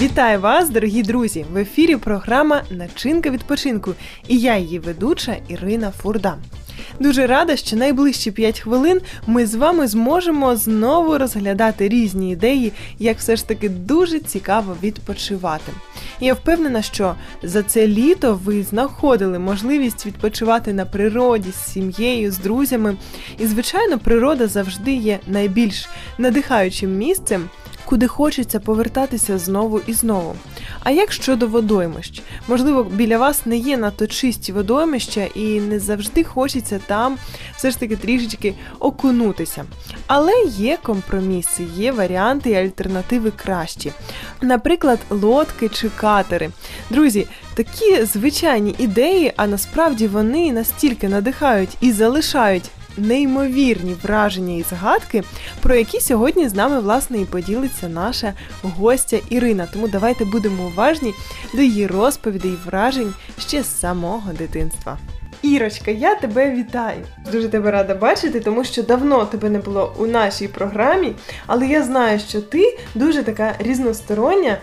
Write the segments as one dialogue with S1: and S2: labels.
S1: Вітаю вас, дорогі друзі! В ефірі програма Начинка відпочинку і я її ведуча Ірина Фурда. Дуже рада, що найближчі 5 хвилин ми з вами зможемо знову розглядати різні ідеї, як все ж таки дуже цікаво відпочивати. Я впевнена, що за це літо ви знаходили можливість відпочивати на природі з сім'єю, з друзями. І, звичайно, природа завжди є найбільш надихаючим місцем куди хочеться повертатися знову і знову. А як щодо водоймищ? Можливо, біля вас не є надто чисті водоймища і не завжди хочеться там все ж таки трішечки окунутися. Але є компроміси, є варіанти і альтернативи кращі. Наприклад, лодки чи катери. Друзі, такі звичайні ідеї, а насправді вони настільки надихають і залишають неймовірні враження і згадки, про які сьогодні з нами власне і поділиться наша гостя Ірина. Тому давайте будемо уважні до її розповідей і вражень ще з самого дитинства. Ірочка, я тебе вітаю. Дуже тебе рада бачити, тому що давно тебе не було у нашій програмі, але я знаю, що ти дуже така різностороння.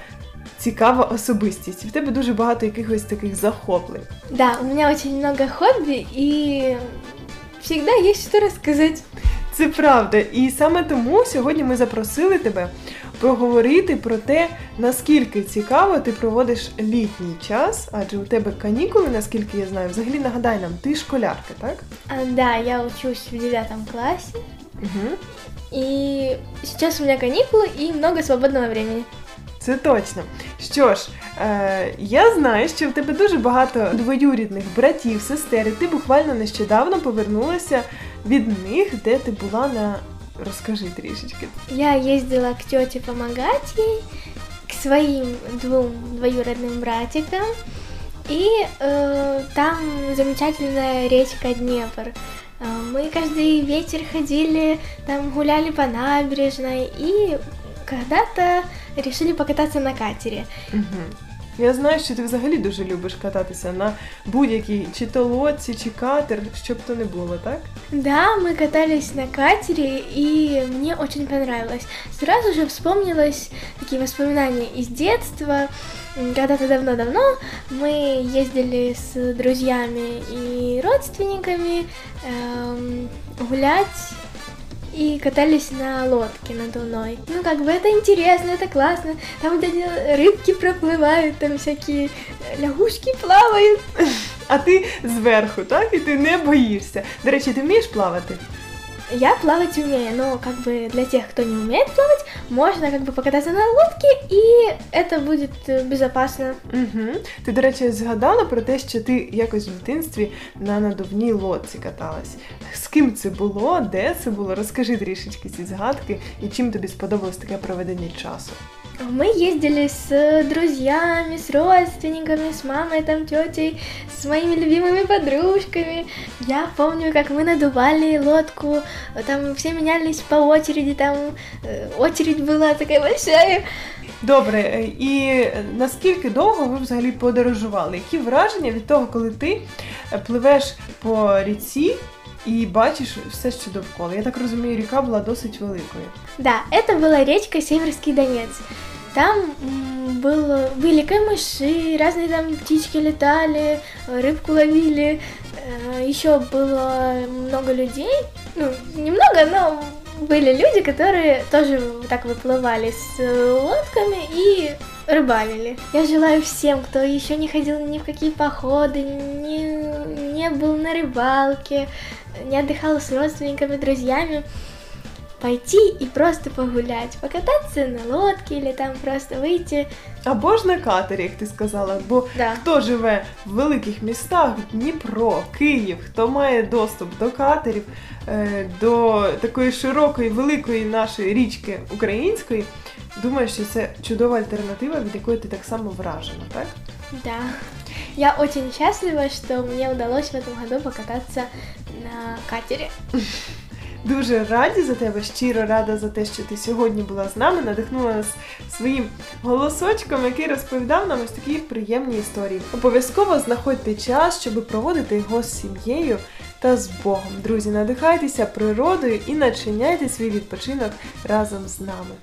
S1: Цікава особистість. В тебе дуже багато якихось таких захоплень.
S2: Да, у меня очень много хобби, и всегда есть что рассказать.
S1: Це правда. І саме тому сьогодні ми запросили тебе поговорити про те, наскільки цікаво ти проводиш літній час, адже у тебе канікули, наскільки я знаю. Взагалі нагадай нам, ти школярка, так?
S2: А, да, я учусь в девятом классе.
S1: Угу.
S2: И сейчас у меня каникулы и много свободного времени.
S1: Це точно. Що ж, е, я знаю, що в тебе дуже багато двоюрідних братів, сестер, і ти буквально нещодавно повернулася від них, де ти була на. Розкажи трішечки.
S2: Я ездила к тете помогать ей, к своим двум двоюродным братикам. И э, там замечательная речка Днепр. Э, Мы каждый вечер ходили, там гуляли по набережной и когда-то решили покататься на катере.
S1: Угу. Я знаю, що ти взагалі дуже любиш кататися на будь-якій чи то лодці, чи катер, щоб то не було, так?
S2: Да, мы катались на катере, и мне очень понравилось. Сразу же вспомнилось такие воспоминания из детства. М, Когда-то давно-давно мы ездили с друзьями и родственниками эм, гулять и катались на лодке надувной. Ну, как бы это интересно, это классно. Там вот эти рыбки проплывают, там всякие э, лягушки плавают.
S1: А ти зверху, так? І ти не боїшся. До речі, ти вмієш плавати?
S2: Я плавать умею, но как бы для тех, кто не умеет плавать, можно как бы покататься на лодке, и это будет э, безопасно.
S1: Угу. Ти, до речі, згадала про те, що ти якось в дитинстві на надувній лодці каталась. З ким це було? Де це було? Розкажи трішечки ці згадки і чим тобі сподобалось таке проведення часу.
S2: Мы ездили с друзьями, с родственниками, с мамой, там, тетей, с моими любимыми подружками. Я помню, как мы надували лодку, там все менялись по очереди, там э, очередь была такая большая.
S1: Добре, е, і наскільки довго ви взагалі подорожували? Які враження від того, коли ти е, пливеш по ріці і бачиш все, що довкола? Я так розумію, ріка була досить великою.
S2: Да, это была речка Северский Донец. Там м, был, были камыши, разные там птички летали, рыбку ловили. Э, Еще было много людей. Ну, немного, но были люди, которые тоже так выплывали с э, лодками и рыбалили. Я желаю всем, кто еще не ходил ни в какие походы, не, не был на рыбалке, не отдыхал с родственниками, друзьями, пойти и просто погулять, покататься на лодке или там просто выйти.
S1: Або ж на катері, як ти сказала. Бо
S2: Да.
S1: хто живе в великих містах, Дніпро, Київ, хто має доступ до катерів, е, до такої широкої, великої нашої річки української, думаю, що це чудова альтернатива, від якої ти так само вражена, так?
S2: Да. Я очень счастлива, что мне удалось в этом году покататься на катере.
S1: Дуже раді за тебе, щиро рада за те, що ти сьогодні була з нами, надихнула нас своїм голосочком, який розповідав нам ось такі приємні історії. Обов'язково знаходьте час, щоб проводити його з сім'єю та з Богом. Друзі, надихайтеся природою і начиняйте свій відпочинок разом з нами.